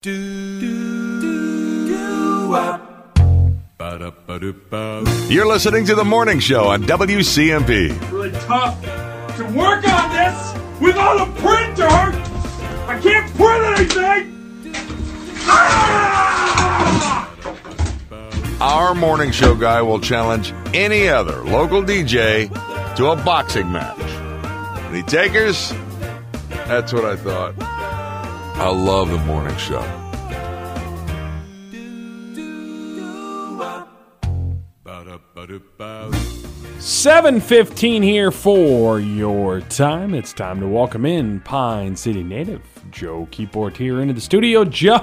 You're listening to the morning show on WCMP. really tough to work on this without a printer. I can't print anything. Ah! Our morning show guy will challenge any other local DJ to a boxing match. Any takers? That's what I thought. I love the morning show. 715 here for your time. It's time to welcome in Pine City native Joe Keyport here into the studio. Joe,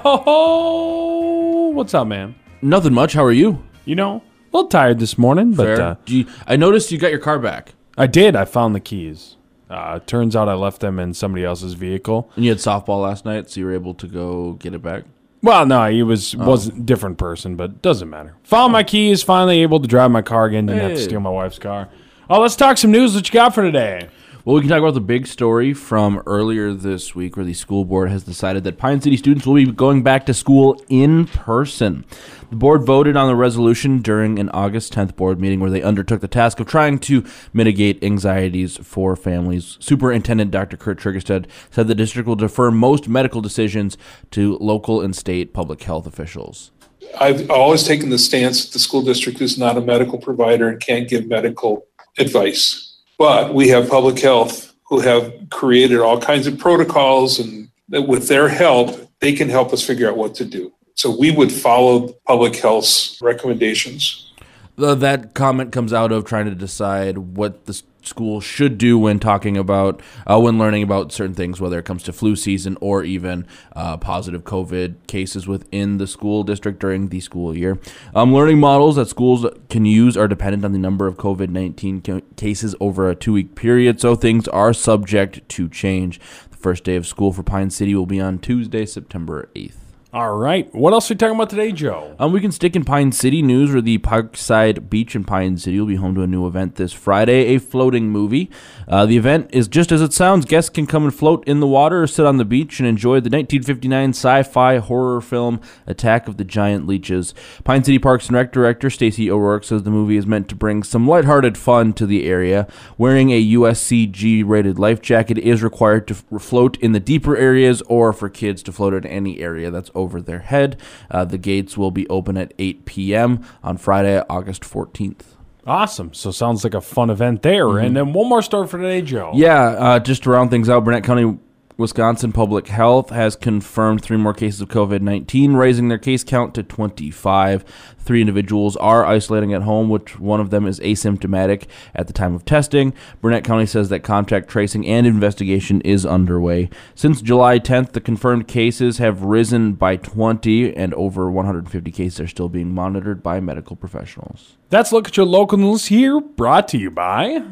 what's up, man? Nothing much. How are you? You know, a little tired this morning, but Fair. uh, Do you- I noticed you got your car back I did. I found the keys. Uh, turns out I left them in somebody else's vehicle. and you had softball last night, so you were able to go get it back. Well, no, he was wasn't a different person, but doesn't matter. Found my keys. Finally able to drive my car again. Didn't have to steal my wife's car. Oh, let's talk some news. What you got for today? Well, we can talk about the big story from earlier this week where the school board has decided that Pine City students will be going back to school in person. The board voted on the resolution during an August 10th board meeting where they undertook the task of trying to mitigate anxieties for families. Superintendent Dr. Kurt Triggerstead said the district will defer most medical decisions to local and state public health officials. I've always taken the stance that the school district is not a medical provider and can't give medical advice. But we have public health who have created all kinds of protocols and with their help, they can help us figure out what to do. So we would follow public health's recommendations. That comment comes out of trying to decide what the school should do when talking about uh, when learning about certain things whether it comes to flu season or even uh, positive covid cases within the school district during the school year. Um, learning models that schools can use are dependent on the number of covid-19 ca- cases over a two-week period so things are subject to change. The first day of school for pine city will be on tuesday september 8th All right. What else are we talking about today, Joe? um, we can stick in Pine City news, where the Parkside Beach in Pine City will be home to a new event this Friday, a floating movie. Uh, the event is just as it sounds. Guests can come and float in the water or sit on the beach and enjoy the 1959 sci-fi horror film Attack of the Giant Leeches. Pine City Parks and Rec director Stacy O'Rourke says the movie is meant to bring some lighthearted fun to the area. Wearing a USCG-rated life jacket is required to float in the deeper areas, or for kids to float in any area that's over their head. Uh, the gates will be open at 8 p.m. on Friday, August 14th. Awesome. So sounds like a fun event there. And then one more story for today, Joe. Yeah, uh, just to round things out, Burnett County, Wisconsin Public Health has confirmed three more cases of COVID 19, raising their case count to 25. Three individuals are isolating at home, which one of them is asymptomatic at the time of testing. Burnett County says that contact tracing and investigation is underway. Since July 10th, the confirmed cases have risen by 20, and over 150 cases are still being monitored by medical professionals. That's Look at Your Local News here, brought to you by.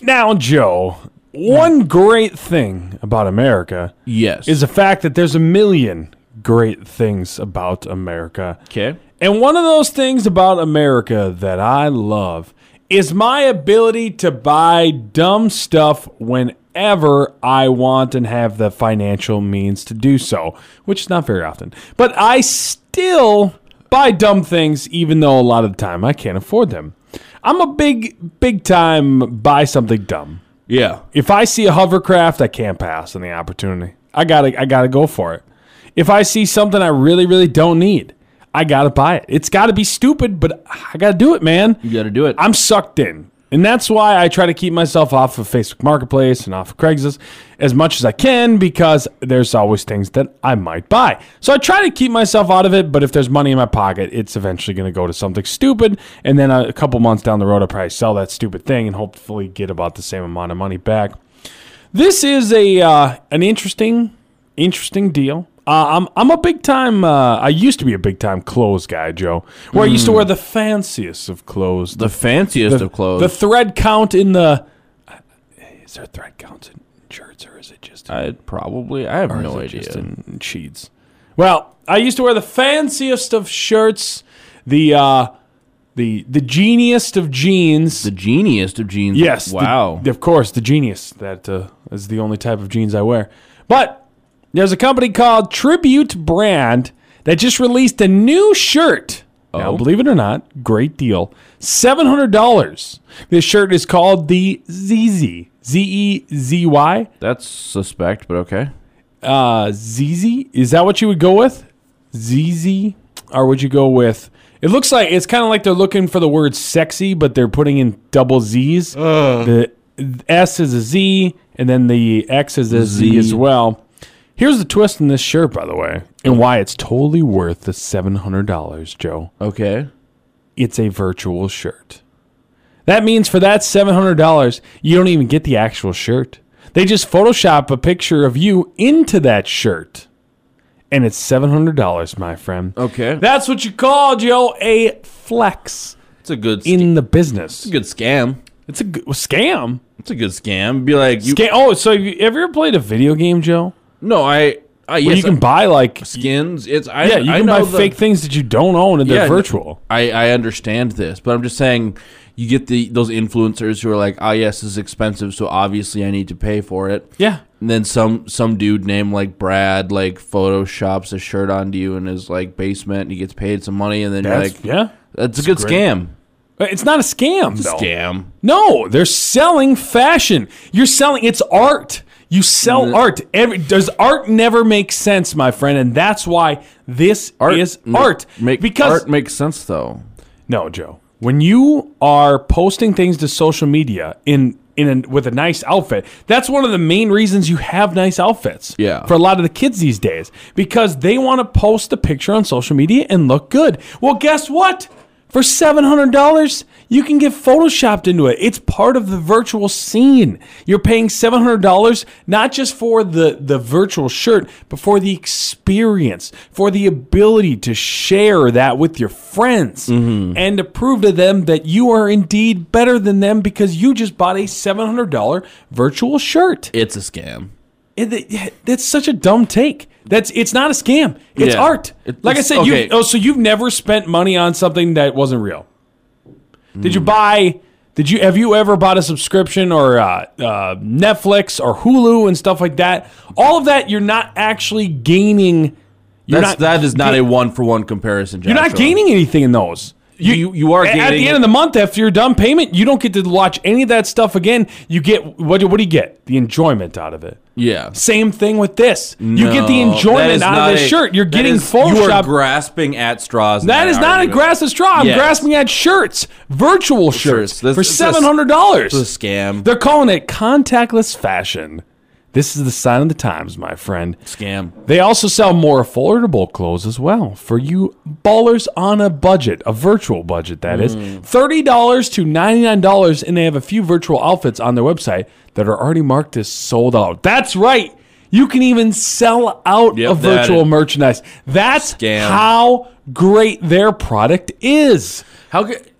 Now, Joe, one great thing about America Yes. is the fact that there's a million great things about America. okay. And one of those things about America that I love is my ability to buy dumb stuff whenever I want and have the financial means to do so, which is not very often. But I still buy dumb things even though a lot of the time I can't afford them. I'm a big, big time buy something dumb. Yeah. If I see a hovercraft, I can't pass on the opportunity. I gotta, I gotta go for it. If I see something I really, really don't need, I gotta buy it. It's gotta be stupid, but I gotta do it, man. You got to do it. I'm sucked in. And that's why I try to keep myself off of Facebook Marketplace and off of Craigslist as much as I can because there's always things that I might buy. So I try to keep myself out of it, but if there's money in my pocket, it's eventually going to go to something stupid. And then a, couple months down the road, I'll probably sell that stupid thing and hopefully get about the same amount of money back. This is a uh, an interesting, interesting deal. Uh, I'm I'm a big time. Uh, I used to be a big time clothes guy, Joe. Where I used to wear the fanciest of clothes, the fanciest of clothes. the thread count in the. Is there thread counts in shirts or is it just? I probably. I have or no is it idea. just in sheets. Well, I used to wear the fanciest of shirts, the uh, the the geniest of jeans. the geniest of jeans. yes, the- Wow. of course, the genius. That uh, is the only type of jeans I wear. But There's a company called Tribute Brand that just released a new shirt. Now, Oh. believe it or not, great deal. $700. This shirt is called the ZZ. Z E Z Y. That's suspect, but okay. Uh, ZZ? Is that what you would go with? ZZ? Or would you go with. It looks like it's kind of like they're looking for the word sexy, but they're putting in double Z's. The S is a Z, and then the X is a Z, Z. as well. Here's the twist in this shirt, by the way, and why it's totally worth the $700, Joe. Okay. It's a virtual shirt. That means for that $700, you don't even get the actual shirt. They just Photoshop a picture of you into that shirt. And it's $700, my friend. Okay. That's what you call, Joe, a flex It's a good in the business. It's a good scam. It's a good, scam. It's a good scam. Be like you. Scam. Oh, so have you ever played a video game, Joe? No, I. I yes, you can buy like skins. It's I. yeah, you I can buy the- fake things that you don't own and they're virtual. I I understand this, but I'm just saying you get the those influencers who are like, oh yes, this is expensive, so obviously I need to pay for it. Yeah. And then some some dude named like Brad like photoshops a shirt onto you in his like basement and he gets paid some money and then That's, you're like yeah. that's a good great. scam. Uh, it's not a scam, though. Scam. No, they're selling fashion. You're selling it's art. You sell mm. art. Every does art never make sense, my friend, and that's why this art is ma- art. Make because art makes sense though. no, Joe, when you are posting things to social media in in a, with a nice outfit, that's one of the main reasons you have nice outfits. Yeah. for a lot of the kids these days because they want to post a picture on social media and look good. Well, guess what? For seven hundred dollars, you can get photoshopped into it. It's part of the virtual scene. You're paying seven hundred dollars not just for the the virtual shirt, but for the experience, for the ability to share that with your friends, mm-hmm. and to prove to them that you are indeed better than them because you just bought a seven hundred dollar virtual shirt. It's a scam. It, it- that's such a dumb take. That's it's not a scam. It's Yeah. art. Like I said, okay. you oh, so you've never spent money on something that wasn't real. Did you buy? Did you have you ever bought a subscription or uh, uh, Netflix or Hulu and stuff like that? All of that, you're not actually gaining. You're That's, not, that is not a one for one comparison. You're not gaining anything in those. You- you are at- at the end of the month after you're done payment. You don't get to watch any of that stuff again. You get what? What do you get? The enjoyment out of it. Yeah. Same thing with this. you get the enjoyment out of this a- shirt. You're getting is- You are grasping at straws. in that is not a grass of straw. I'm Yes. grasping at shirts, virtual shirts, That's- for it's a- seven hundred dollars. It's a scam. They're calling it contactless fashion. This is the sign of the times, my friend. Scam. They also sell more affordable clothes as well for you ballers on a budget, a virtual budget that is. Hmm. $30 to $99 and they have a few virtual outfits on their website that are already marked as sold out. That's right. You can even sell out Yep, of that virtual is- merchandise. That's Scam. how great their product is. How could?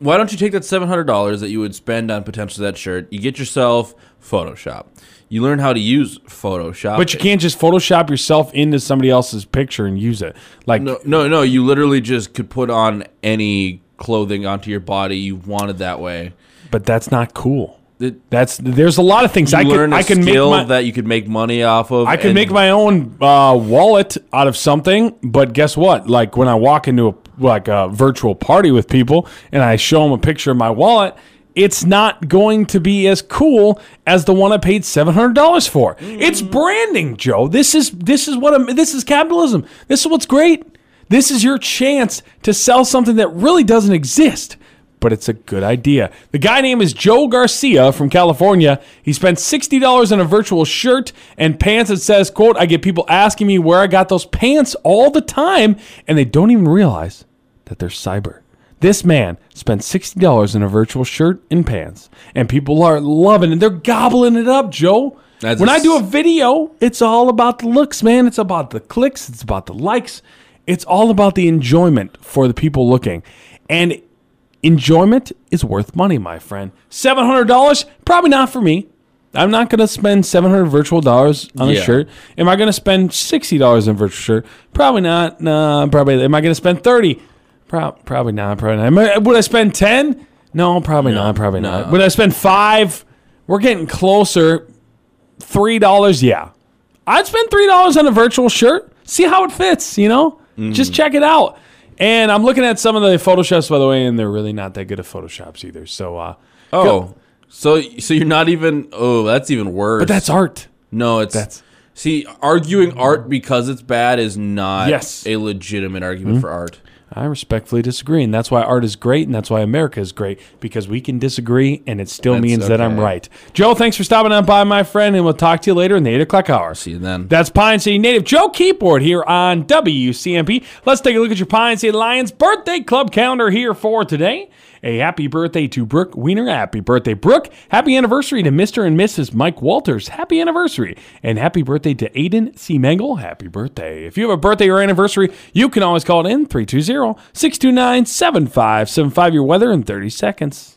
Why don't you take that seven hundred dollars that you would spend on potentially that shirt? You get yourself Photoshop. You learn how to use Photoshop. But you can't just Photoshop yourself into somebody else's picture and use it. Like No, no, no. You literally just could put on any clothing onto your body you wanted that way. but that's not cool. It- That's there's a lot of things I can I can make my, that you could make money off of. I can and- make my own uh, wallet out of something, but guess what? Like when I walk into a like a virtual party with people and I show them a picture of my wallet, it's not going to be as cool as the one I paid seven hundred dollars for. It's mm. branding, Joe. This is this is what I'm, this is capitalism. This is what's great. This is your chance to sell something that really doesn't exist but it's a good idea. The guy name is Joe Garcia from California. He spent $60 on a virtual shirt and pants that says, quote, I get people asking me where I got those pants all the time, and they don't even realize that they're cyber. This man spent $60 in a virtual shirt and pants, and people are loving it. They're gobbling it up, Joe. That's when a I do a video, it's all about the looks, man. It's about the clicks, it's about the likes. It's all about the enjoyment for the people looking. And enjoyment is worth money, my friend. Seven hundred dollars, probably not for me. I'm not going to spend seven hundred virtual dollars on a shirt. Am I going to spend sixty dollars on a virtual shirt? Probably not. No, probably. Am I going to spend thirty? Pro- probably not. Probably not. Would I spend ten? No, probably not. Probably no. not. Would I spend five? We're getting closer. Three dollars, yeah. I'd spend three dollars on a virtual shirt. See how it fits. You know, Mm. just check it out. And I'm looking at some of the photoshops, by the way, and they're really not that good at photoshops either. So, uh, Oh, so so you're not even. Oh, that's even worse. but that's art. no. It's that's- see arguing art because it's bad is not Yes. a legitimate argument for art. I respectfully disagree, and that's why art is great, and that's why America is great because we can disagree, and it still That's means that I'm okay. right. Joe, thanks for stopping on by, my friend, and we'll talk to you later in the eight o'clock hour. See you then. That's Pine City native Joe Keyport here on WCMP. Let's take a look at your Pine City Lions birthday club calendar here for today. A happy birthday to Brooke Wiener. Happy birthday, Brooke. Happy anniversary to Mr. and Mrs. Mike Walters. Happy anniversary. And happy birthday to Aiden C. Mangle. Happy birthday. If you have a birthday or anniversary, you can always call it in 320 629 7575. Your weather in 30 seconds.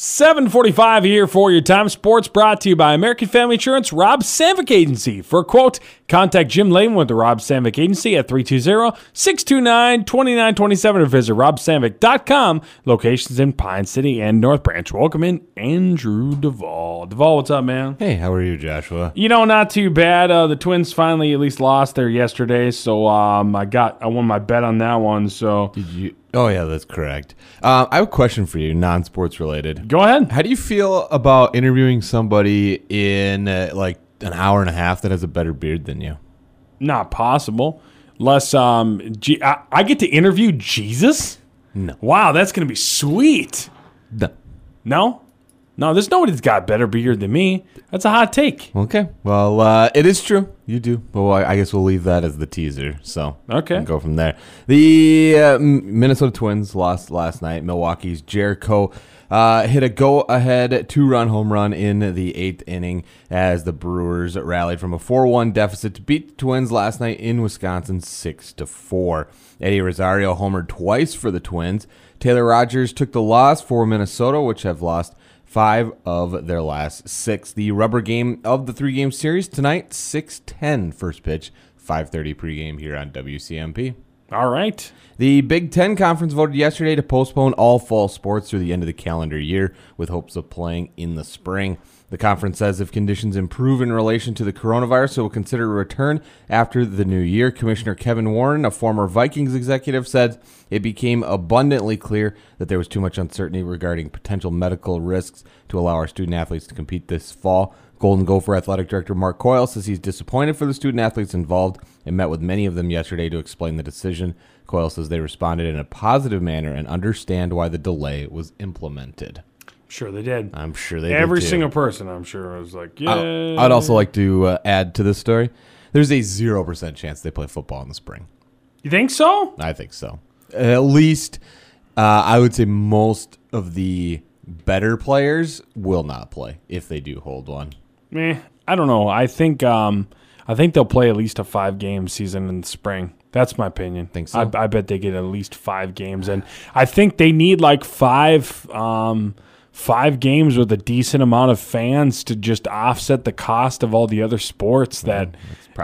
745 here for your time sports brought to you by American Family Insurance, Rob Sandvik Agency. For a quote, contact Jim Lane with the Rob Sandvik Agency at 320-629-2927 or visit robsandvik.com. Locations in Pine City and North Branch. Welcome in Andrew Duvall. Duvall, what's up, man? Hey, how are you, Joshua? You know, not too bad. Uh, the Twins finally at least lost there yesterday, so um, I got I won my bet on that one. So Did you? Oh yeah, that's correct. Uh, I have a question for you, non-sports related. go ahead. How do you feel about interviewing somebody in uh, like an hour and a half that has a better beard than you? Not possible. Less um G- I, I get to interview Jesus? No. Wow, that's gonna be sweet. No. No? No, there's nobody that's got better beard than me. That's a hot take. Okay. Well, uh, it is true. You do. Well, I guess we'll leave that as the teaser. So Okay. go from there. The uh, Minnesota Twins lost last night. Milwaukee's Gyorko uh, hit a go-ahead two-run home run in the eighth inning as the Brewers rallied from a 4-1 deficit to beat the Twins last night in Wisconsin, six to four. Eddie Rosario homered twice for the Twins. Taylor Rogers took the loss for Minnesota, which have lost five of their last six. The rubber game of the three-game series tonight, 6:10 first pitch, 5:30 pregame here on WCMP. All right. The Big Ten Conference voted yesterday to postpone all fall sports through the end of the calendar year with hopes of playing in the spring. The conference says if conditions improve in relation to the coronavirus, it will consider a return after the new year. Commissioner Kevin Warren, a former Vikings executive, said it became abundantly clear that there was too much uncertainty regarding potential medical risks to allow our student athletes to compete this fall. Golden Gopher Athletic Director Mark Coyle says he's disappointed for the student athletes involved and met with many of them yesterday to explain the decision. Coyle says they responded in a positive manner and understand why the delay was implemented. Sure they did. I'm sure they Every did too. single person, I'm sure, was like, yeah. I- I'd also like to uh, add to this story. There's a zero percent chance they play football in the spring. You think so? I think so. At least, uh, I would say most of the better players will not play if they do hold one. Meh. I don't know. I think um I think they'll play at least a five game season in the spring. That's my opinion. Think so? I, I bet they get at least five games, and I think they need like five um five games with a decent amount of fans to just offset the cost of all the other sports that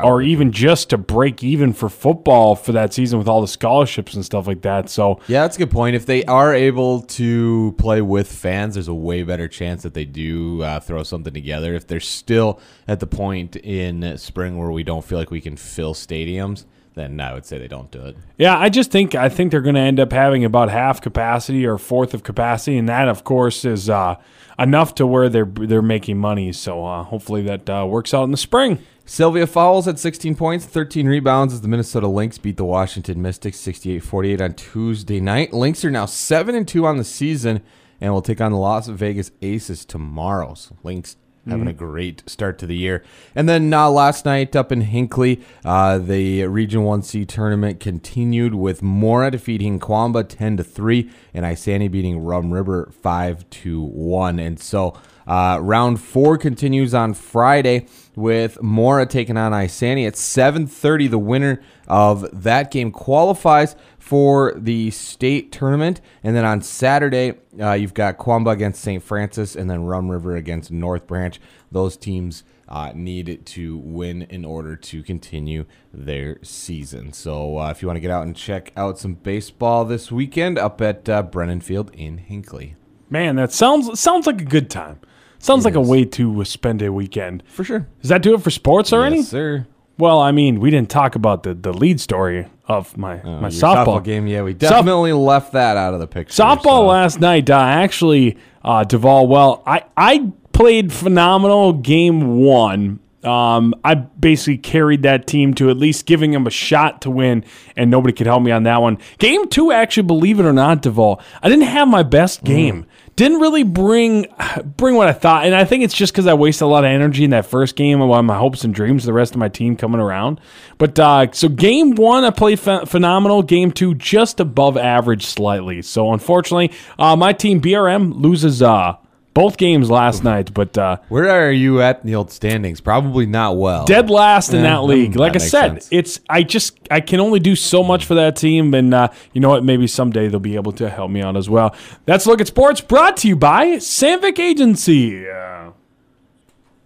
or even just to break even for football for that season with all the scholarships and stuff like that. So Yeah, that's a good point. If they are able to play with fans, there's a way better chance that they do uh, throw something together. If they're still at the point in spring where we don't feel like we can fill stadiums, then I would say they don't do it. Yeah, I just think I think they're going to end up having about half capacity or fourth of capacity, and that, of course, is uh, enough to where they're they're making money. So uh, hopefully that uh, works out in the spring. Sylvia Fowles had 16 points, 13 rebounds as the Minnesota Lynx beat the Washington Mystics 68-48 on Tuesday night. Lynx are now 7 and 2 on the season and will take on the Las Vegas Aces tomorrow. So Lynx having a great start to the year. And then uh, last night up in Hinckley, uh, the Region 1C tournament continued with Mora defeating Quamba 10 to 3 and Isanti beating Rum River 5 to 1. And so uh, round 4 continues on Friday with Mora taking on Isanti at 7:30 the winner of that game qualifies for the state tournament and then on Saturday uh, you've got Quamba against St. Francis and then Rum River against North Branch those teams uh, need to win in order to continue their season. So, uh, if you want to get out and check out some baseball this weekend, up at uh, Brennan Field in Hinckley, Man, that sounds sounds like a good time. Sounds like a way to spend a weekend. for sure. Does that do it for sports already? Yes, sir. Well, I mean, we didn't talk about the, the lead story of my Oh, my your softball. game. Yeah, we definitely left that out of the picture. Softball so- last night, uh, actually, uh, Duvall. Well, I I played phenomenal game one. Um, I basically carried that team to at least giving them a shot to win, and nobody could help me on that one. Game two, actually, believe it or not, Duvall, I didn't have my best game. Didn't really bring bring what I thought, and I think it's just because I wasted a lot of energy in that first game on my hopes and dreams. of The rest of my team coming around, but uh, so game one I played ph- phenomenal. Game two just above average slightly. So unfortunately, uh, my team BRM loses uh, both games last night, but uh, Where are you at in the old standings? Probably not well. dead last in Yeah, that league. that Like I said, sense. it's I just I can only do so much for that team, and uh, you know what? Maybe someday they'll be able to help me out as well. That's look at sports brought to you by Sandvik Agency. Uh,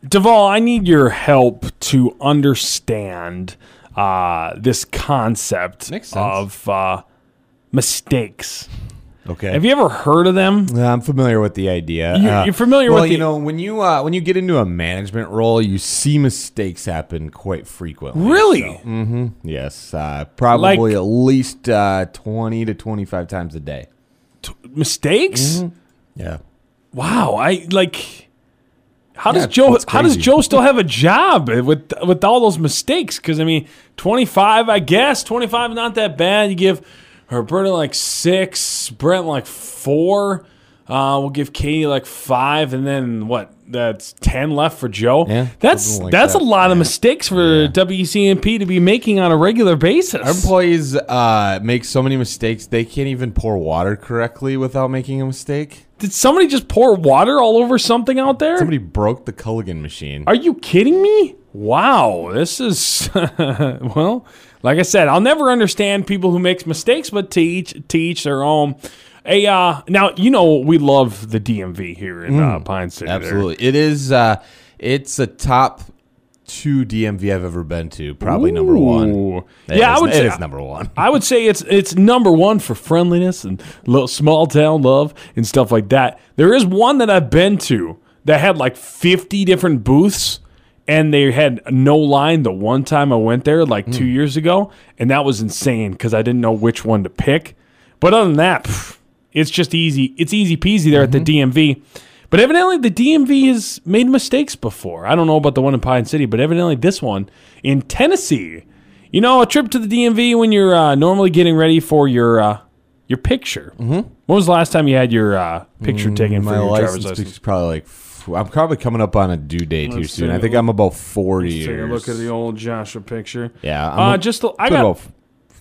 Duvall, I need your help to understand uh, this concept of uh, mistakes. Okay. Have you ever heard of them? Yeah, I'm familiar with the idea. Uh, You- you're familiar well, with you the- know when you uh, when you get into a management role, you see mistakes happen quite frequently. Really? So, yes, uh, probably Like- at least uh, twenty to twenty five times a day. Mistakes? Yeah. Wow, I like. How does Yeah, Joe? How does. Joe still have a job with with all those mistakes? Because I mean, twenty five, I guess twenty five not that bad. You give Roberta like six, Brent like four. Uh, we'll give Katie like five, and then what? That's ten left for Joe. Yeah, that's like that's that. a lot of Yeah. mistakes for WCMP to be making on a regular basis. Our employees uh, make so many mistakes they can't even pour water correctly without making a mistake. Did somebody just pour water all over something out there? Somebody broke the Culligan machine. Are you kidding me? Wow, this is well, like I said, I'll never understand people who makes mistakes, but to each to each their own. Hey, uh, now you know we love the DMV here in uh, Pine City. there. Absolutely, it is. Uh, it's a top two DMV I've ever been to. Probably number one. It Yeah, I would it say is number one. I would say it's it's number one for friendliness and little small town love and stuff like that. There is one that I've been to that had like fifty different booths, and they had no line. The one time I went there, like two years ago, and that was insane because I didn't know which one to pick. But other than that, pff, it's just easy. It's easy peasy there at the DMV. But evidently, the DMV has made mistakes before. I don't know about the one in Pine City, but evidently, this one in Tennessee. You know, a trip to the DMV when you're uh, normally getting ready for your uh, your picture. Mm-hmm. When was the last time you had your uh, picture taken for your driver's license license? probably like. I'm probably coming up on a due date too Let's soon. see. I think I'm about forty Take a years. look at the old Joshua picture. Yeah, I'm uh, a- just I got about f-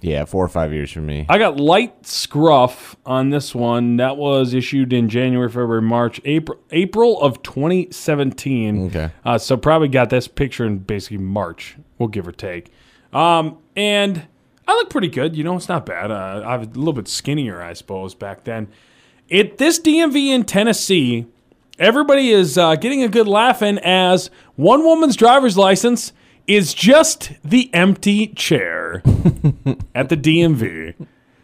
yeah four or five years for me. I got light scruff on this one. That was issued in January, February, March, April, April of 2017. Okay. Uh, so probably got this picture in basically March. We'll give or take. Um, and I look pretty good. You know, it's not bad. Uh, I was a little bit skinnier, I suppose, back then. It this DMV in Tennessee, everybody is uh, getting a good laugh in as one woman's driver's license is just the empty chair at the DMV.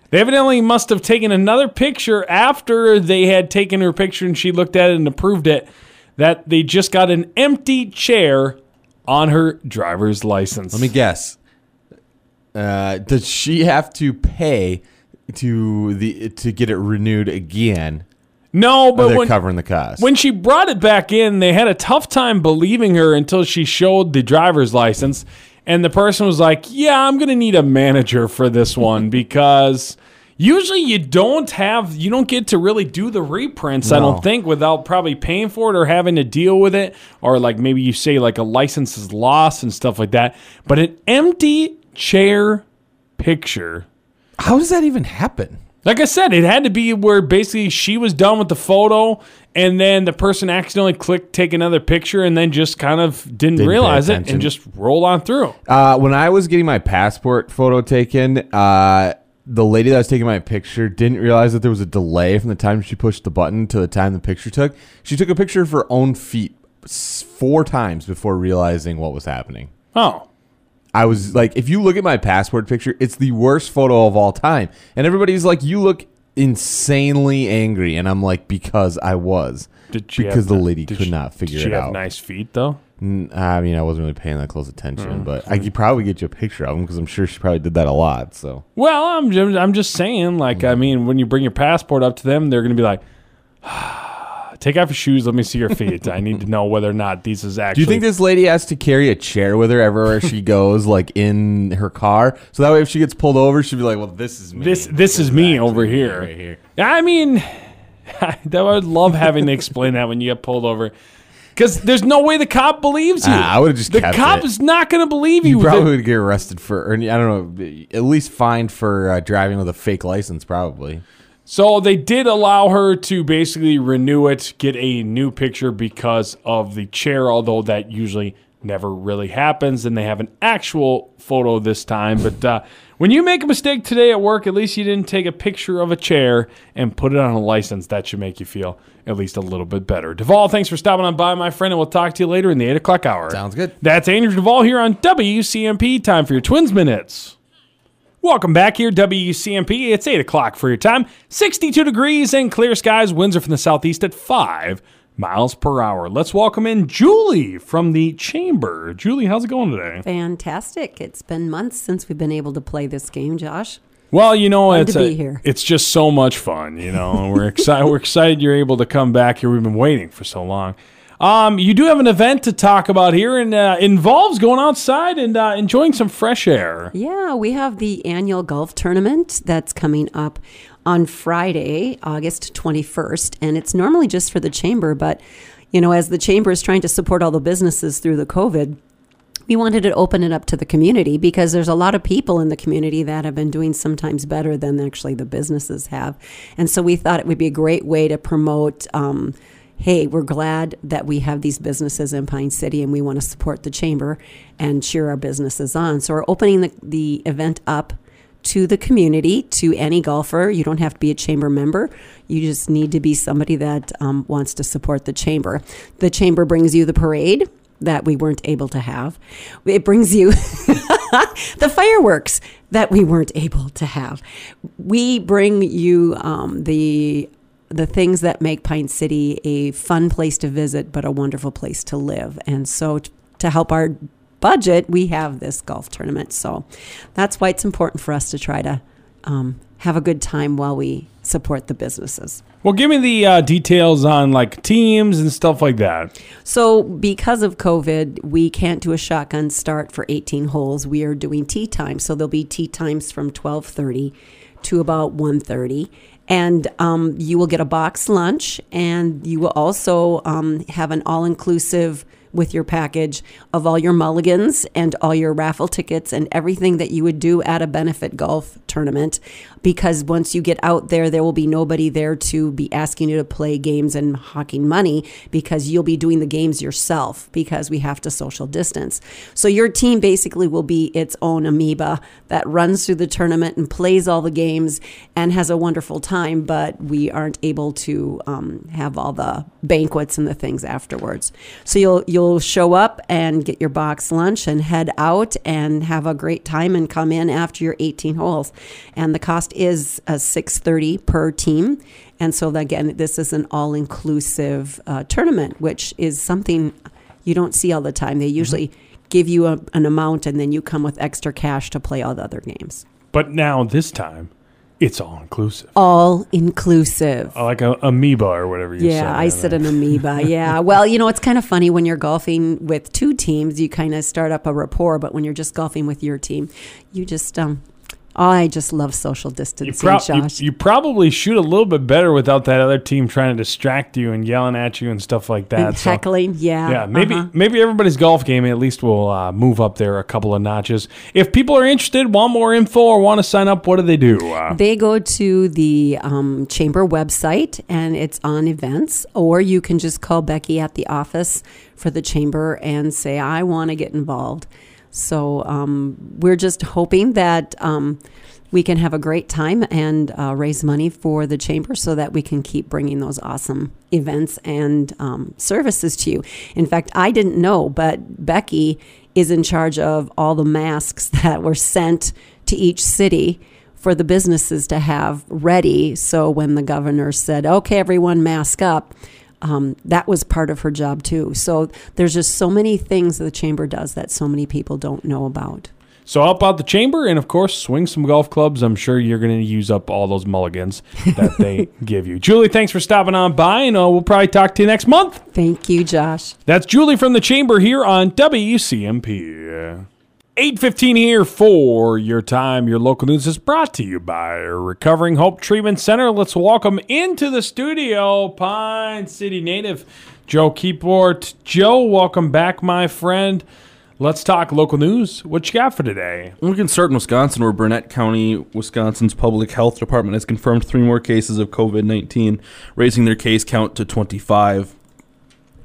They evidently must have taken another picture after they had taken her picture and she looked at it and approved it that they just got an empty chair on her driver's license. Let me guess. Uh, does she have to pay to the to get it renewed again? No, but they're when, covering the cost. when she brought it back in, they had a tough time believing her until she showed the driver's license. And the person was like, Yeah, I'm going to need a manager for this one because usually you don't have, you don't get to really do the reprints, I don't think, without probably paying for it or having to deal with it. Or like maybe you say like a license is lost and stuff like that. But an empty chair picture How does that even happen? Like I said, it had to be where basically she was done with the photo, and then the person accidentally clicked take another picture, and then just kind of didn't, Didn't realize it and just roll on through. Uh, when I was getting my passport photo taken, uh, the lady that was taking my picture didn't realize that there was a delay from the time she pushed the button to the time the picture took. She took a picture of her own feet four times before realizing what was happening. Oh, I was like, if you look at my passport picture, it's the worst photo of all time. And everybody's like, you look insanely angry. And I'm like, because I was. did she Because have, the lady did could she- not figure did she it have out. nice feet though? N- I mean, I wasn't really paying that close attention, Mm. but I could probably get you a picture of him because I'm sure she probably did that a lot. So Well, I'm ju- I'm just saying, like, I mean, when you bring your passport up to them, they're gonna be like, "Take off your shoes. Let me see your feet. I need to know whether or not these is actually. Do you think this lady has to carry a chair with her everywhere she goes, like in her car? So that way, if she gets pulled over, she'd be like, "Well, this is me. This this is me over here. right here." I mean, that I would love having to explain that when you get pulled over, because there's no way the cop believes you. Ah, I would've just the cop it. is not going to believe you. You probably would get arrested for, or I don't know, at least fined for uh, driving with a fake license, probably. So they did allow her to basically renew it, get a new picture because of the chair, although that usually never really happens. And they have an actual photo this time. But uh, when you make a mistake today at work, at least you didn't take a picture of a chair and put it on a license. That should make you feel at least a little bit better. Duvall, thanks for stopping on by, my friend, and we'll talk to you later in the 8 o'clock hour. Sounds good. That's Andrew Duvall here on WCMP. Time for your Twins Minutes. Welcome back here, WCMP. It's 8 o'clock for your time. 62 degrees and clear skies. Winds are from the southeast at 5 miles per hour. Let's welcome in Julie from the Chamber. Julie, how's it going today? Fantastic. It's been months since we've been able to play this game, Josh. Well, you know, Fun it's a- it's just so much fun, you know. we're excited we're excited you're able to come back here. We've been waiting for so long. Um, you do have an event to talk about here, and uh, involves going outside and uh, enjoying some fresh air. Yeah, we have the annual golf tournament that's coming up on Friday, August 21st. And it's normally just for the chamber, but, you know, as the chamber is trying to support all the businesses through the COVID, we wanted to open it up to the community because there's a lot of people in the community that have been doing sometimes better than actually the businesses have. And so we thought it would be a great way to promote. Um, Hey, we're glad that we have these businesses in Pine City and we want to support the chamber and cheer our businesses on. So, we're opening the, the event up to the community, to any golfer. You don't have to be a chamber member. You just need to be somebody that um, wants to support the chamber. The chamber brings you the parade that we weren't able to have. It brings you the fireworks that we weren't able to have. We bring you um, the the things that make Pine City a fun place to visit, but a wonderful place to live. And so, t- to help our budget, we have this golf tournament. So that's why it's important for us to try to um, have a good time while we support the businesses. Well, give me the uh, details on like teams and stuff like that. So, because of COVID, we can't do a shotgun start for 18 holes. We are doing tee time, so there'll be tee times from 12:30 to about 1:30, and um, you will get a box lunch, and you will also um, have an all-inclusive with your package of all your mulligans and all your raffle tickets and everything that you would do at a benefit golf tournament. Because once you get out there, there will be nobody there to be asking you to play games and hawking money because you'll be doing the games yourself because we have to social distance. So your team basically will be its own amoeba that runs through the tournament and plays all the games and has a wonderful time, but we aren't able to um, have all the banquets and the things afterwards. So you'll you'll show up and get your box lunch and head out and have a great time and come in after your 18 holes. And the cost is a 630 per team. And so again, this is an all-inclusive uh, tournament, which is something you don't see all the time. They usually give you a, an amount and then you come with extra cash to play all the other games. But now this time, it's all inclusive. All inclusive. Like a amoeba or whatever you said. Yeah, I said an amoeba. Yeah. Well, you know, it's kind of funny when you're golfing with two teams, you kind of start up a rapport, but when you're just golfing with your team, you just um I just love social You, distancing, you, Josh. you probably shoot a little bit better without that other team trying to distract you and yelling at you and stuff like that. and So- heckling, yeah. Yeah, maybe uh-huh. maybe everybody's golf game at least will uh, move up there a couple of notches. If people are interested, want more info, or want to sign up, what do they do? Uh, They go to the um, chamber website and it's on events, or you can just call Becky at the office for the chamber and say, I want to get involved. So um, we're just hoping that um, we can have a great time and uh, raise money for the chamber so that we can keep bringing those awesome events and um, services to you. In fact, I didn't know, but Becky is in charge of all the masks that were sent to each city for the businesses to have ready. So when the governor said, okay, everyone mask up, um, that was part of her job too. So there's just so many things the chamber does that so many people don't know about. So help out the chamber and of course swing some golf clubs. I'm sure you're going to use up all those mulligans that they give you. Julie, thanks for stopping on by, and uh, we'll probably talk to you next month. Thank you, Josh. That's Julie from the chamber here on WCMP. 815 here for your time. Your local news is brought to you by Recovering Hope Treatment Center. Let's welcome into the studio Pine City native Joe Keyport. Joe, welcome back, my friend. Let's talk local news. What you got for today? We can start in Wisconsin, where Burnett County, Wisconsin's public health department has confirmed three more cases of COVID 19, raising their case count to 25.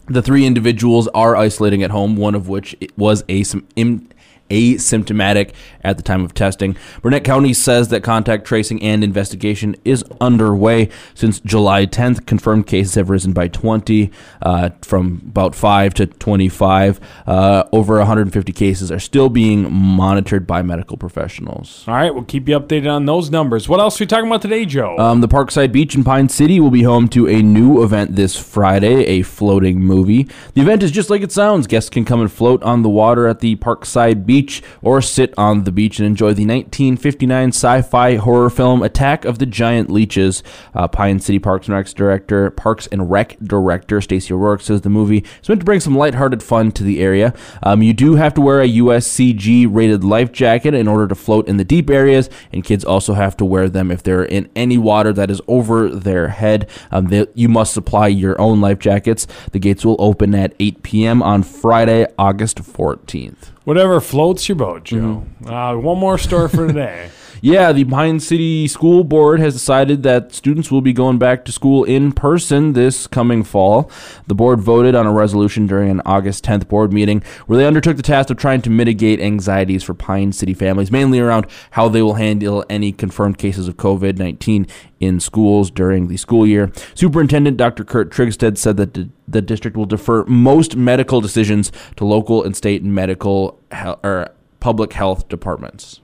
The three individuals are isolating at home, one of which was asym- im- asymptomatic at the time of testing. Burnett County says that contact tracing and investigation is underway. Since July 10th, confirmed cases have risen by 20, uh, from about 5 to 25. Uh, over 150 cases are still being monitored by medical professionals. All right, we'll keep you updated on those numbers. What else are we talking about today, Joe? Um, the Parkside Beach in Pine City will be home to a new event this Friday, a floating movie. The event is just like it sounds. Guests can come and float on the water at the Parkside Beach or sit on the beach and enjoy the 1959 sci-fi horror film Attack of the Giant Leeches. Uh, Pine City Parks and Rec director, Parks and Rec director Stacy O'Rourke says the movie is meant to bring some lighthearted fun to the area. Um, you do have to wear a USCG rated life jacket in order to float in the deep areas, and kids also have to wear them if they're in any water that is over their head. Um, they, you must supply your own life jackets. The gates will open at 8 p.m. on Friday, August 14th. Whatever floats your boat, Joe. Uh, one more story for today. Yeah, the Pine City School Board has decided that students will be going back to school in person this coming fall. The board voted on a resolution during an August 10th board meeting where they undertook the task of trying to mitigate anxieties for Pine City families, mainly around how they will handle any confirmed cases of COVID 19 in schools during the school year. Superintendent Dr. Kurt Trigstead said that the, the district will defer most medical decisions to local and state medical he- or public health departments.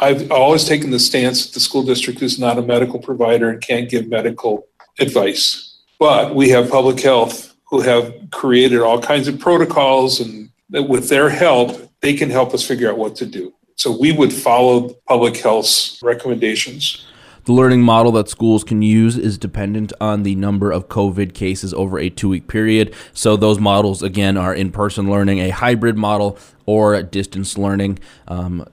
I've always taken the stance that the school district is not a medical provider and can't give medical advice. But we have public health who have created all kinds of protocols and with their help, they can help us figure out what to do. So we would follow public health's recommendations. The learning model that schools can use is dependent on the number of COVID cases over a two week period. So, those models, again, are in person learning, a hybrid model, or distance learning. Um,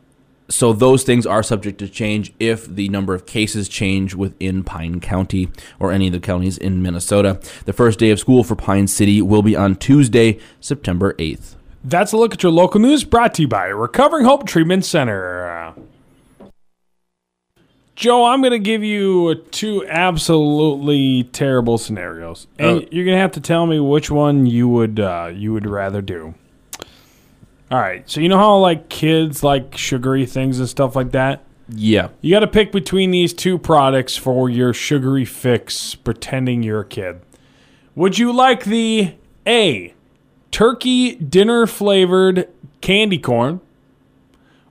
so, those things are subject to change if the number of cases change within Pine County or any of the counties in Minnesota. The first day of school for Pine City will be on Tuesday, September 8th. That's a look at your local news brought to you by Recovering Hope Treatment Center. Joe, I'm going to give you two absolutely terrible scenarios, and Oh. you're going to have to tell me which one you would uh, you would rather do. All right, so you know how like kids like sugary things and stuff like that. Yeah. You got to pick between these two products for your sugary fix, pretending you're a kid. Would you like the A, turkey dinner flavored candy corn,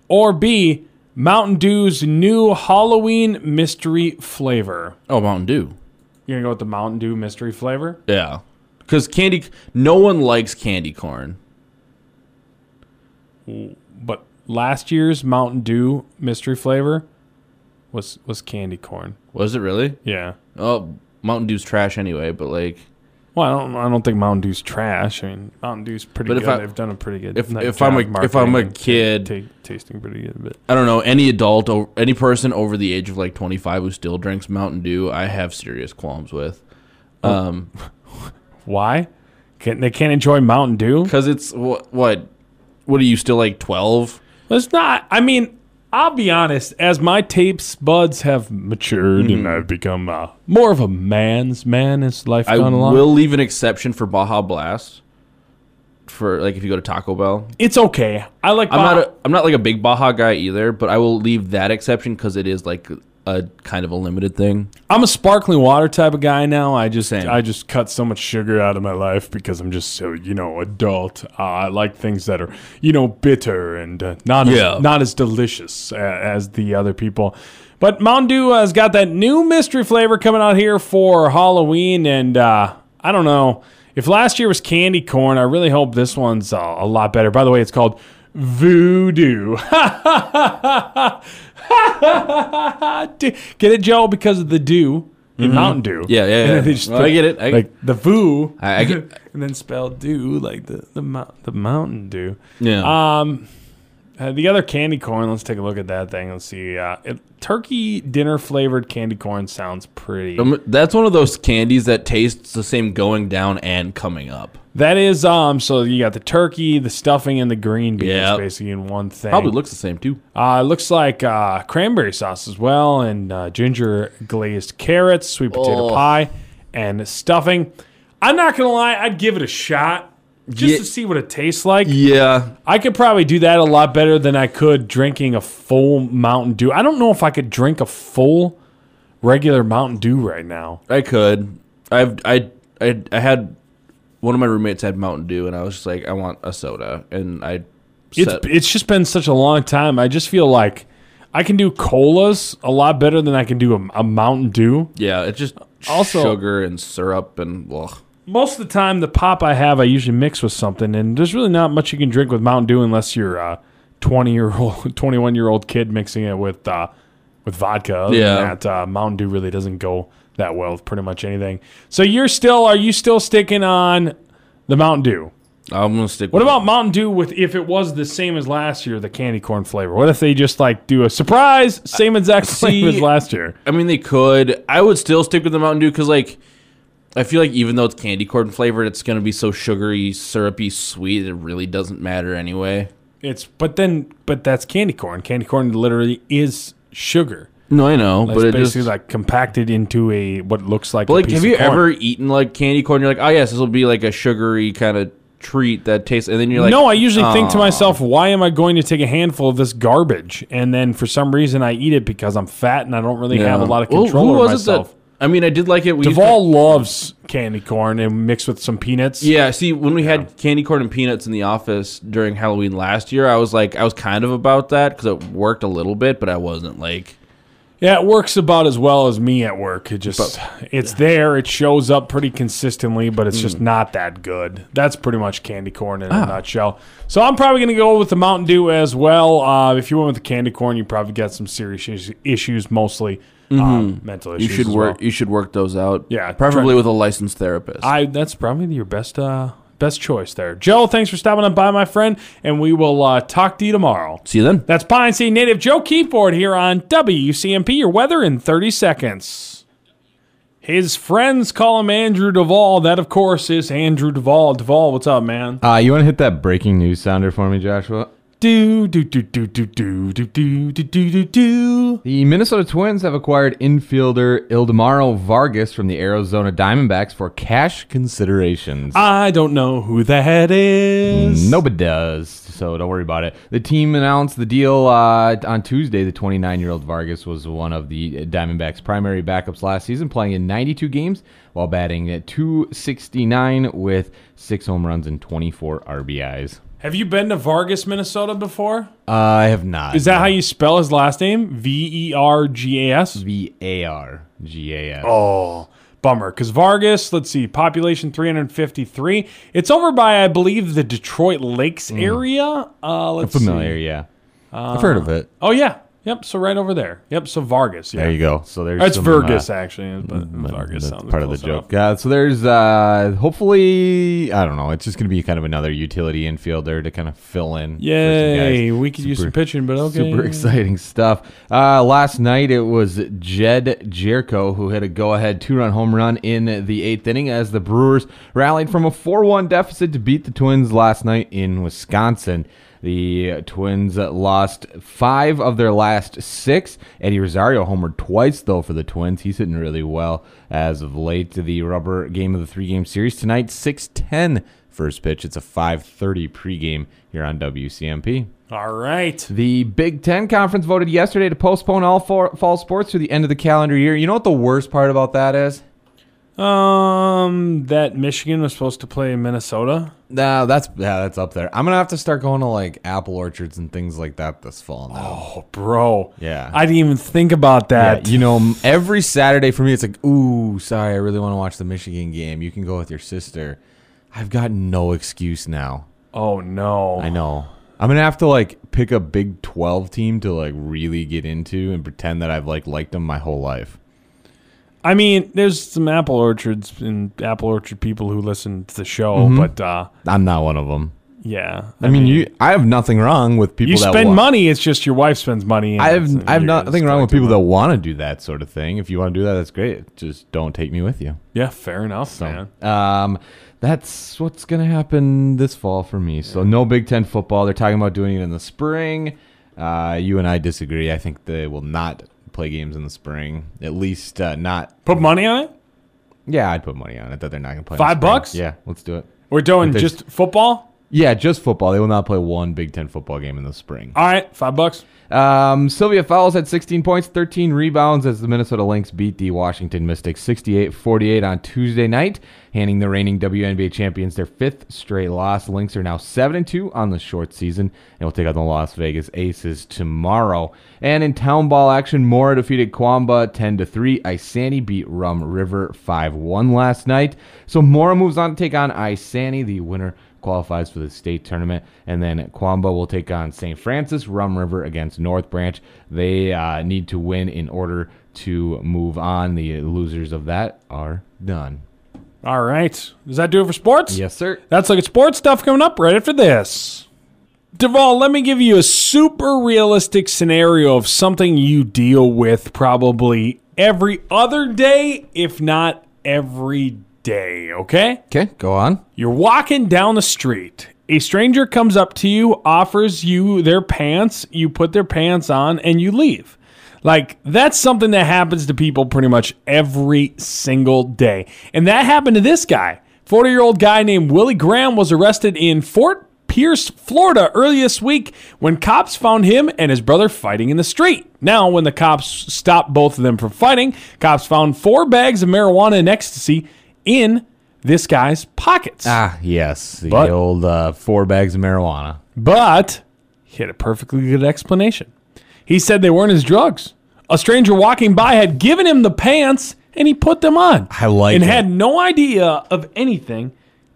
or B, Mountain Dew's new Halloween mystery flavor? Oh, Mountain Dew. You're gonna go with the Mountain Dew mystery flavor? Yeah. Because candy, no one likes candy corn. But last year's Mountain Dew mystery flavor was was candy corn. Was it really? Yeah. Oh, Mountain Dew's trash anyway, but like. Well, I don't. I don't think Mountain Dew's trash. I mean, Mountain Dew's pretty But good. I- They've done a pretty good. if- if I'm a- if I'm a marketing and ta- kid- ta- tasting pretty good. But I don't know any adult or any person over the age of like 25 who still drinks Mountain Dew. I have serious qualms with, um, why? Can they can't enjoy Mountain Dew? because it's what what what are you still like 12? It's not. I mean, I'll be honest. As my tapes buds have matured Mm-hmm. and I've become uh, more of a man's man as life I gone along, will leave an exception for Baja Blast. For like if you go to Taco Bell, it's okay. I like. I'm not a, I'm not like a big Baja guy either, but I will leave that exception because it is like a kind of a limited thing. I'm a sparkling water type of guy now. I just Same. I just cut so much sugar out of my life because I'm just so you know adult. Uh, I like things that are you know bitter and uh, not Yeah. as, not as delicious uh, as the other people. But Mountain Dew has got that new mystery flavor coming out here for Halloween, and uh, I don't know. If last year was candy corn, I really hope this one's uh, a lot better. By the way, it's called VooDew. Get it, Joe? Because of the dew in Mountain Dew. Mm-hmm. Yeah, yeah, yeah. they just Well, I get it. I- like the Voo. I- I get- and then spell dew like the the, the Mountain Dew. Yeah. Um, uh, the other candy corn. Let's take a look at that thing. Let's see. Uh, it, turkey dinner flavored candy corn sounds pretty. Um, That's one of those candies that tastes the same going down and coming up. that is um. So you got the turkey, the stuffing, and the green beans Yep. basically in one thing. Probably looks the same too. Uh, it looks like uh, cranberry sauce as well, and uh, ginger glazed carrots, sweet potato Oh. pie, and stuffing. I'm not gonna lie, I'd give it a shot just Yeah. to see what it tastes like. Yeah. I could probably do that a lot better than I could drinking a full Mountain Dew. I don't know if I could drink a full regular Mountain Dew right now. I could. I've I I I had one of my roommates had Mountain Dew, and I was just like, I want a soda, and I. It's set- it's just been such a long time. I just feel like I can do colas a lot better than I can do a, a Mountain Dew. yeah, it's just Also- sugar and syrup and ugh. Most of the time the pop I have I usually mix with something and there's really not much you can drink with Mountain Dew unless you're a 20 year old 21 year old kid mixing it with uh, with vodka. Other Yeah. that uh, Mountain Dew really doesn't go that well with pretty much anything. So you're still are you still sticking on the Mountain Dew? I'm gonna stick. What about Mountain Dew with if it was the same as last year, the candy corn flavor? What if they just like do a surprise, same exact flavor as last year? I mean, they could. I would still stick with the Mountain Dew because, like, I feel like even though it's candy corn flavored, it's gonna be so sugary, syrupy, sweet. It really doesn't matter anyway. It's but then but that's candy corn. Candy corn literally is sugar. No, I know, It's but it basically just. like compacted into a what looks like. but a like, piece have of you corn. ever eaten like candy corn? You're like, oh yes, this will be like a sugary kind of treat that tastes, and then you're like, no, I usually think to myself, why am I going to take a handful of this garbage? And then for some reason, I eat it because I'm fat and I don't really have a lot of control who over myself. I mean, I did like it. We Duvall loves candy corn and mixed with some peanuts. Yeah, see, when we had candy corn and peanuts in the office during Halloween last year, I was like, I was kind of about that because it worked a little bit, but I wasn't like, Yeah, it works about as well as me at work. It just it's there, it shows up pretty consistently, but it's just not that good. That's pretty much candy corn Ah. in a nutshell. So I'm probably going to go with the Mountain Dew as well. Uh, if you went with the candy corn, you probably got some serious issues, mostly um, mental Mm-hmm. you should as work, well. you should work those out. Yeah, preferably with a licensed therapist. I that's probably your best uh, best choice there, Joe. Thanks for stopping on by, my friend, and we will uh, talk to you tomorrow. see you then. That's Pine City native Joe Keyport here on WCMP. Your weather in 30 seconds. His friends call him Andrew Duvall. That, of course, is Andrew Duvall. Duvall, what's up, man? Uh, you want to hit that breaking news sounder for me, Joshua? Do do do do do do do do do do do do. The Minnesota Twins have acquired infielder Ildemaro Vargas from the Arizona Diamondbacks for cash considerations. I don't know who that is. Nobody does, so don't worry about it. The team announced the deal uh, on Tuesday. The 29 year old Vargas was one of the Diamondbacks' primary backups last season, playing in 92 games while batting at 269 with six home runs and 24 RBIs. Have you been to Vargas, Minnesota before? Uh, I have not. Is that how you spell his last name? V E R G A S? V A R G A S? Oh, bummer. Because Vargas, let's see, population 353. It's over by, I believe, the Detroit Lakes mm. area. Uh, let's familiar, see. yeah. I've heard of it. Uh, oh, yeah. Yep. So right over there. Yep. So Vargas. Yeah. There you go. So there's That's some, Vergus, uh, actually. But Vargas That's sounds part of the joke. Uh, so there's uh, hopefully I don't know. It's just going to be kind of another utility infielder to kind of fill in. Yay. guys. We could use Super- some pitching, but okay. Super exciting stuff. Uh, last night it was Jedd Gyorko who hit a go-ahead two-run home run in the eighth inning as the Brewers rallied from a 4-1 deficit to beat the Twins last night in Wisconsin. The Twins lost five of their last six. Eddie Rosario homered twice, though, for the Twins. He's hitting really well as of late. To the rubber game of the three-game series tonight, 6-10 first pitch. It's a 5:30 pregame here on WCMP. All right. The Big Ten Conference voted yesterday to postpone all fall sports to the end of the calendar year. You know what the worst part about that is? Um, that Michigan was supposed to play Minnesota. No, that's yeah, that's up there. I'm gonna have to start going to like apple orchards and things like that this fall now. Oh, bro. Yeah. I didn't even think about Yeah, that. you know, every Saturday for me, it's like, ooh, sorry, I really want to watch the Michigan game. You can go with your sister. I've got no excuse now. oh no. I know. I'm gonna have to like pick a Big 12 team to like really get into and pretend that I've like liked them my whole life. I mean, there's some apple orchards and apple orchard people who listen to the show, Mm-hmm. but uh, I'm not one of them. yeah. I, mean, you. I have nothing wrong with people you that spend wa- money. It's just your wife spends money. and I it's- have I have you're nothing wrong with collecting people that money. want to do that sort of thing. If you want to do that, that's great. Just don't take me with you. Yeah, fair enough, man. Um, that's what's gonna happen this fall for me. So no Big Ten football. They're talking about doing it in the spring. Uh, you and I disagree. I think they will not play games in the spring. At least uh, not. Put money on it. Yeah, I'd put money on it that they're not gonna play. in Five the spring. bucks? Yeah, let's do it. We're doing If just football. Yeah, just football. They will not play one Big Ten football game in the spring. All right, five bucks. Um, Sylvia Fowles had 16 points, 13 rebounds as the Minnesota Lynx beat the Washington Mystics 68-48 on Tuesday night, handing the reigning WNBA champions their fifth straight loss. Lynx are now 7-2 on the short season and will take on the Las Vegas Aces tomorrow. And in town ball action, Mora defeated Quamba 10-3. Isanti beat Rum River 5-1 last night. So Mora moves on to take on Isanti, the winner qualifies for the state tournament. And then Quamba will take on St. Francis, Rum River against North Branch. They uh, need to win in order to move on. The losers of that are done. All right. Does that do it for sports? Yes, sir. That's like sports stuff coming up right after this. Duvall, let me give you a super realistic scenario of something you deal with probably every other day, if not every day, okay? Okay, go on. You're walking down the street. A stranger comes up to you, offers you their pants, you put their pants on, and you leave. Like, that's something that happens to people pretty much every single day. And that happened to this guy. 40 year old guy named Willie Graham was arrested in Fort Pierce, Florida, early this week when cops found him and his brother fighting in the street. Now, when the cops stopped both of them from fighting, cops found four bags of marijuana and ecstasy in this guy's pockets. Ah, yes. The But- old uh, four bags of marijuana. But he had a perfectly good explanation. He said they weren't his drugs. A stranger walking by had given him the pants and he put them on. I like and it. had no idea of anything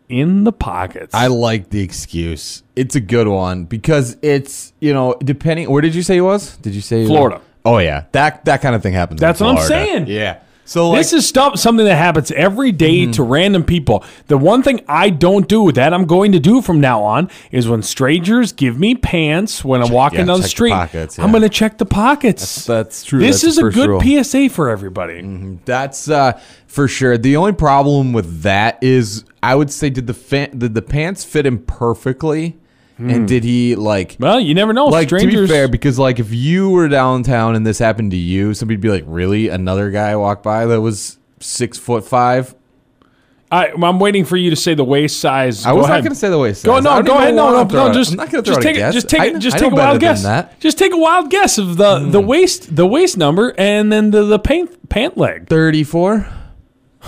in the pockets. I like the excuse. It's a good one because it's, you know, depending. Where did you say he was? Did you say Florida. Oh yeah, that that kind of thing happens. in That's what I'm Florida. saying. Yeah. So like, this is stuff something that happens every day to random people. The one thing I don't do that I'm going to do from now on is when strangers give me pants when I'm walking yeah, down the check the street, pockets, I'm going to check the pockets. that's true. This That's is a good rule. PSA for everybody. That's uh, for sure. The only problem with that is, I would say, did the fa- did the pants fit him perfectly, and did he like? Well, you never know. Like strangers. to be fair, because like if you were downtown and this happened to you, somebody'd be like, "Really? Another guy walked by that was six foot five? I, I'm waiting for you to say the waist size. I Go was not going to say the waist. Go size. I no, don't go even ahead. No, wanna no, no. it- Just I'm not going to just take a guess. just take I- it. Just I take a know better wild than guess. that. Hmm. Just take a wild guess of the the waist the waist number and then the the pant pant leg. Thirty-four.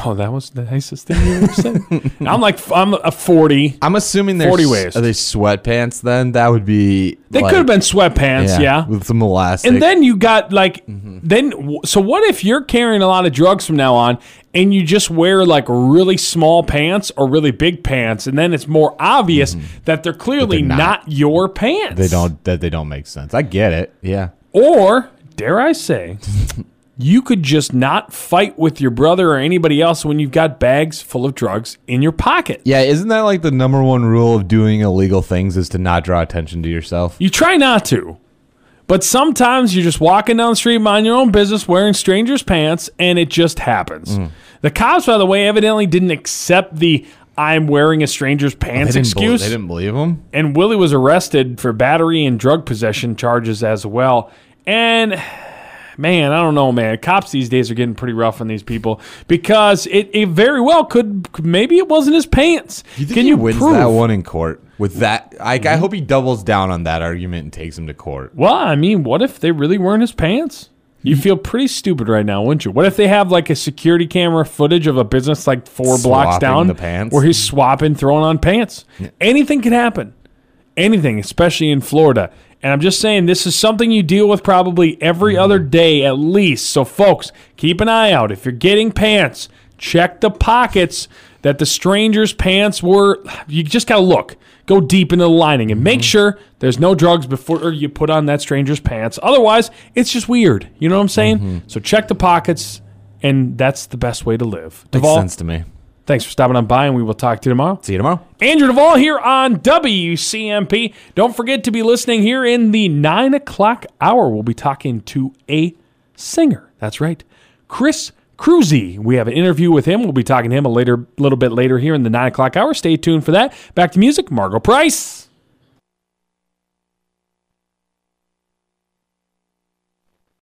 Oh, that was the nicest thing you ever said. I'm like I'm a 40. I'm assuming they're 40 s- waist. Are they sweatpants? Then that would be. They like- could have been sweatpants, yeah. with some elastic. And then you got like, Mm-hmm. then so what if you're carrying a lot of drugs from now on and you just wear like really small pants or really big pants, and then it's more obvious that they're clearly Mm-hmm. they're not. not. your pants. they don't that they don't make sense. I get it. Yeah. Or dare I say, you could just not fight with your brother or anybody else when you've got bags full of drugs in your pocket. Yeah, isn't that like the number one rule of doing illegal things is to not draw attention to yourself? You try not to. But sometimes you're just walking down the street, mind your own business, wearing strangers' pants, and it just happens. Mm. The cops, by the way, evidently didn't accept the I'm wearing a stranger's pants didn't, bel- excuse. they didn't believe him. and Willie was arrested for battery and drug possession charges as well. And man, I don't know, man. Cops these days are getting pretty rough on these people because it, it very well could maybe it wasn't his pants. You Can you wins prove? that one in court with that? I, I mm-hmm. hope he doubles down on that argument and takes him to court. Well, I mean, what if they really weren't his pants? You mm-hmm. feel pretty stupid right now, wouldn't you? What if they have like a security camera footage of a business like four blocks down the pants? where he's swapping, throwing on pants? Anything can happen. Anything, especially in Florida. And I'm just saying, this is something you deal with probably every other day at least. So, folks, keep an eye out. If you're getting pants, check the pockets that the stranger's pants were. You just got to look. Go deep into the lining and make mm-hmm. sure there's no drugs before you put on that stranger's pants. Otherwise, it's just weird. You know what I'm saying? Mm-hmm. So, check the pockets, and that's the best way to live. Makes Duvall, sense to me. Thanks for stopping on by, and we will talk to you tomorrow. See you tomorrow. Andrew Duvall here on WCMP. Don't forget to be listening here in the nine o'clock hour. We'll be talking to a singer. That's right, Chris Kroeze. We have an interview with him. We'll be talking to him a later, little bit later here in the nine o'clock hour. Stay tuned for that. Back to music. Margo Price.